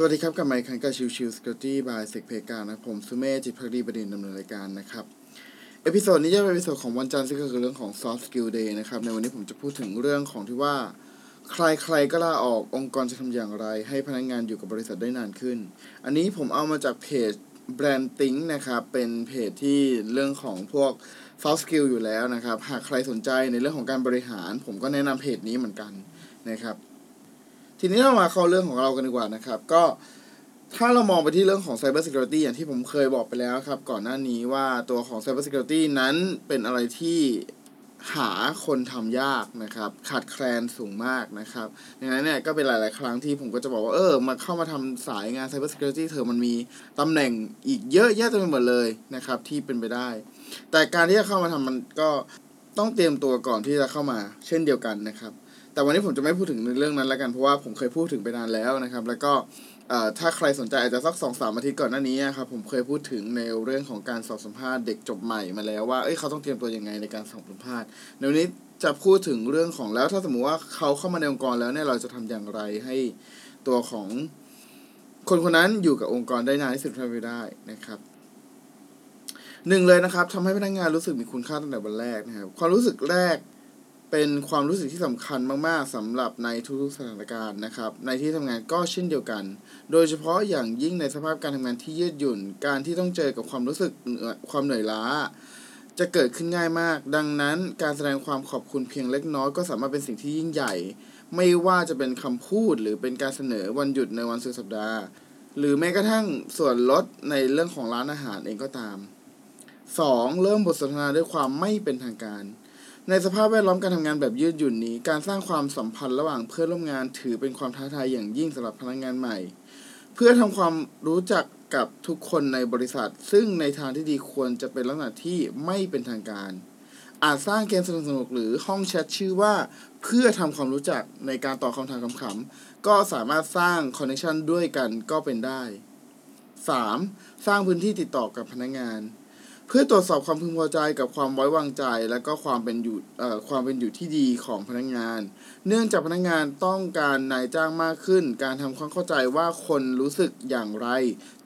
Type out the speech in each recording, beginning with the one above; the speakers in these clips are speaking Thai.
สวัสดีครับกับไมค์คันกับ Chill Chill Security by เซกเพกานะผมสุเมธจิตภักดีบดินทร์ดำเนินรายการนะครับ episode นี้จะเป็น episode ของวันจันทร์ซึ่งก็คือเรื่องของ soft skill day นะครับ ในวันนี้ผมจะพูดถึงเรื่องของที่ว่า ใครๆก็ลาออกองค์กรจะทำอย่างไร ให้พนักงานอยู่กับบริษัทได้นานขึ้น อันนี้ผมเอามาจากเพจ Brand Think นะครับ เป็นเพจที่เรื่องของพวก soft skill อยู่แล้วนะครับ หากใครสนใจในเรื่องของการบริหาร ผมก็แนะนำเพจนี้เหมือนกันนะครับ ทีนี้เรามาเข้าเรื่องของเรากันดีกว่านะครับ ก็ถ้าเรามองไปที่เรื่องของ Cyber Security อย่างที่ผมเคยบอกไปแล้วครับ ก่อนหน้านี้ว่าตัวของ Cyber Security นั้นเป็นอะไรที่หาคนทำยากนะครับ ขาดแคลนสูงมากนะครับดังนั้นเนี่ยก็เป็นหลาย ๆ ครั้งที่ผมก็จะบอกว่า เออ มาเข้ามาทำสายงาน Cyber Security เธอมันมีตำแหน่งอีกเยอะแยะเต็มไปหมดเลยนะครับ ที่เป็นไปได้ แต่การที่จะเข้ามาทำมันก็ต้องเตรียมตัวก่อนที่จะเข้ามา เช่นเดียวกันนะครับ แต่วันนี้ผมจะไม่พูดถึงในเรื่องนั้นแล้วกันเพราะว่าผมเคยพูดถึงไปนานแล้วนะครับ แล้วก็ถ้าใครสนใจอาจจะสักสองสามอาทิตย์ก่อนหน้านี้ครับผมเคยพูดถึงในเรื่องของการสอบสัมภาษณ์เด็กจบใหม่มาแล้วว่าเอ้ยเขาต้องเตรียมตัวยังไงในการสอบสัมภาษณ์ในวันนี้จะพูดถึงเรื่องของแล้วถ้าสมมุติว่าเขาเข้ามาในองค์กรแล้วเนี่ยเราจะทำอย่างไรให้ตัวของคนคนนั้นอยู่กับองค์กรได้นานที่สุดเท่าที่ได้นะครับหนึ่งเลยนะครับทำให้พนักงานรู้สึกมีคุณค่าตั้งแต่วันแรกนะครับความรู้สึกแรก เป็นความรู้สึกที่สำคัญมากๆสำหรับในทุกๆสถานการณ์นะครับ ในที่ทำงานก็เช่นเดียวกัน โดยเฉพาะอย่างยิ่งในสภาพการทำงานที่ยืดหยุ่น การที่ต้องเจอกับความรู้สึกความเหนื่อยล้า จะเกิดขึ้นง่ายมาก ดังนั้นการแสดงความขอบคุณเพียงเล็กน้อยก็สามารถเป็นสิ่งที่ยิ่งใหญ่ ไม่ว่าจะเป็นคำพูดหรือเป็นการเสนอวันหยุดในวันสุดสัปดาห์ หรือแม้กระทั่งส่วนลดในเรื่องของร้านอาหารเองก็ตาม 2. เริ่มบทสนทนาด้วยความไม่เป็นทางการ ในสภาพแวดล้อมการทำงานแบบยืดหยุ่นนี้ การสร้างความสัมพันธ์ระหว่างเพื่อนร่วมงานถือเป็นความท้าทายอย่างยิ่งสำหรับพนักงานใหม่ เพื่อทำความรู้จักกับทุกคนในบริษัท ซึ่งในทางที่ดีควรจะเป็นลักษณะที่ไม่เป็นทางการ อาจสร้างเกมสนุกๆหรือห้องแชทชื่อว่าเพื่อทำความรู้จักในการตอบคำถามขำๆก็สามารถสร้างคอนเนคชันด้วยกันก็เป็นได้ 3. สร้างพื้นที่ติดต่อกับพนักงาน เพื่อตรวจสอบความพึงพอใจกับความไว้วางใจ และก็ความเป็นอยู่ความเป็นอยู่ที่ดีของพนักงาน เนื่องจากพนักงานต้องการนายจ้างมากขึ้น การทำความเข้าใจว่าคนรู้สึกอย่างไร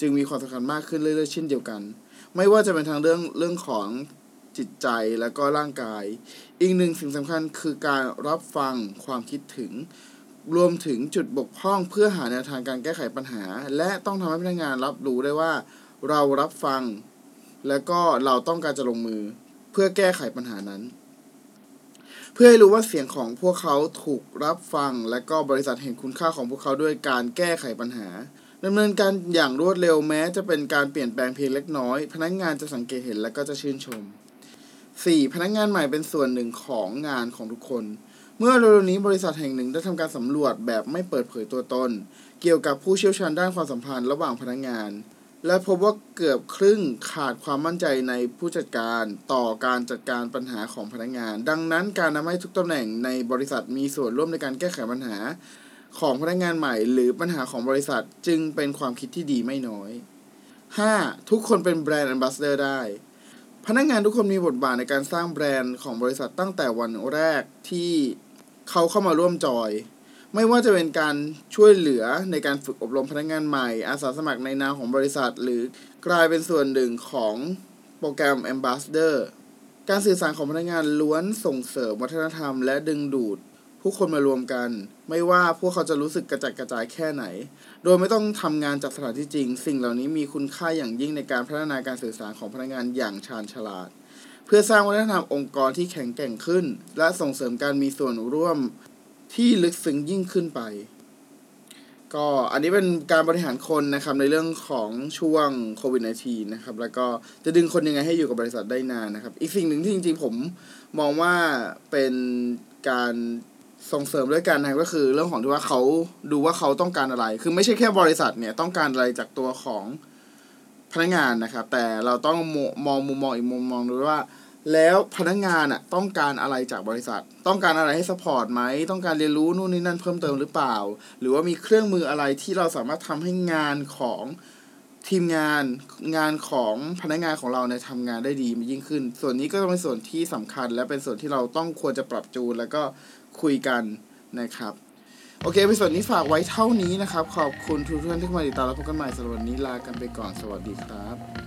จึงมีความสำคัญมากขึ้นเรื่อยๆเช่นเดียวกัน ไม่ว่าจะเป็นทางเรื่องเรื่องของจิตใจและก็ร่างกาย อีกหนึ่งสิ่งสำคัญคือการรับฟังความคิดถึง รวมถึงจุดบกพร่องเพื่อหาแนวทางการแก้ไขปัญหา และต้องทำให้พนักงานรับรู้ได้ว่า เรารับฟัง แล้วก็เราต้องการจะลงมือเพื่อแก้ไขปัญหานั้น เพื่อให้รู้ว่าเสียงของพวกเขาถูกรับฟัง และก็บริษัทเห็นคุณค่าของพวกเขาด้วยการแก้ไขปัญหาดำเนินการอย่างรวดเร็วแม้จะเป็นการเปลี่ยนแปลงเพียงเล็กน้อย พนักงานจะสังเกตเห็นและก็จะชื่นชม 4. พนักงานใหม่เป็นส่วนหนึ่งของงานของทุกคน เมื่อเร็วๆนี้บริษัทแห่งหนึ่งได้ทำการสำรวจแบบไม่เปิดเผยตัวตน เกี่ยวกับผู้เชี่ยวชาญด้านความสัมพันธ์ระหว่างพนักงาน และพบว่าเกือบครึ่งขาดความมั่นใจในผู้จัดการต่อการจัดการปัญหาของพนักงาน ดังนั้นการนำให้ทุกตำแหน่งในบริษัทมีส่วนร่วมในการแก้ไขปัญหาของพนักงานใหม่ หรือปัญหาของบริษัทจึงเป็นความคิดที่ดีไม่น้อย 5. ทุกคนเป็นแบรนด์แอมบาสเดอร์ได้ พนักงานทุกคนมีบทบาทในการสร้างแบรนด์ของบริษัทตั้งแต่วันแรกที่เขาเข้ามาร่วมจอย ไม่ว่าจะเป็นการช่วยเหลือในการฝึกอบรมพนักงานใหม่ อาสาสมัครในนามของบริษัท หรือกลายเป็นส่วนหนึ่งของโปรแกรม Ambassador การสื่อสารของพนักงานล้วนส่งเสริมวัฒนธรรมและดึงดูดผู้คนมารวมกัน ไม่ว่าพวกเขาจะรู้สึกกระจัดกระจายแค่ไหน โดยไม่ต้องทำงานจากสถานที่จริง สิ่งเหล่านี้มีคุณค่าอย่างยิ่งในการพัฒนาการสื่อสารของพนักงานอย่างชาญฉลาด เพื่อสร้างวัฒนธรรมองค์กรที่แข็งแกร่งขึ้น และส่งเสริมการมีส่วนร่วม ที่ลึกซึ้งยิ่งขึ้นไป ก็อันนี้เป็นการบริหารคนนะครับในเรื่องของช่วงโควิด -19 นะครับ แล้วก็จะดึงคนยังไงให้อยู่กับบริษัทได้นานนะครับ อีกสิ่งหนึ่งที่จริงๆ ผมมองว่าเป็นการส่งเสริมด้วยกันนะก็คือเรื่องของที่ว่าเขาดูว่าเขาต้องการอะไร คือไม่ใช่แค่บริษัทเนี่ยต้องการอะไรจากตัวของพนักงานนะครับ แต่เราต้องมองมุมมองอีกมุมมองด้วยว่า แล้วพนักงานอะต้องการอะไรจากบริษัท ต้องการอะไรให้สปอร์ตไหมต้องการเรียนรู้นู่นนี่นั่นเพิ่มเติมหรือเปล่า หรือว่ามีเครื่องมืออะไรที่เราสามารถทำให้งานของทีมงานงานของพนักงานของเราในทำงานได้ดียิ่งขึ้น ส่วนนี้ก็เป็นส่วนที่สำคัญ และเป็นส่วนที่เราต้องควรจะปรับจูนแล้วก็คุยกันนะครับโอเคในส่วนนี้ฝากไว้เท่านี้นะครับ ขอบคุณทุกท่านที่มาติดตามแล้วพบกันใหม่สำหรับวันนี้ลากันไปก่อนสวัสดีครับ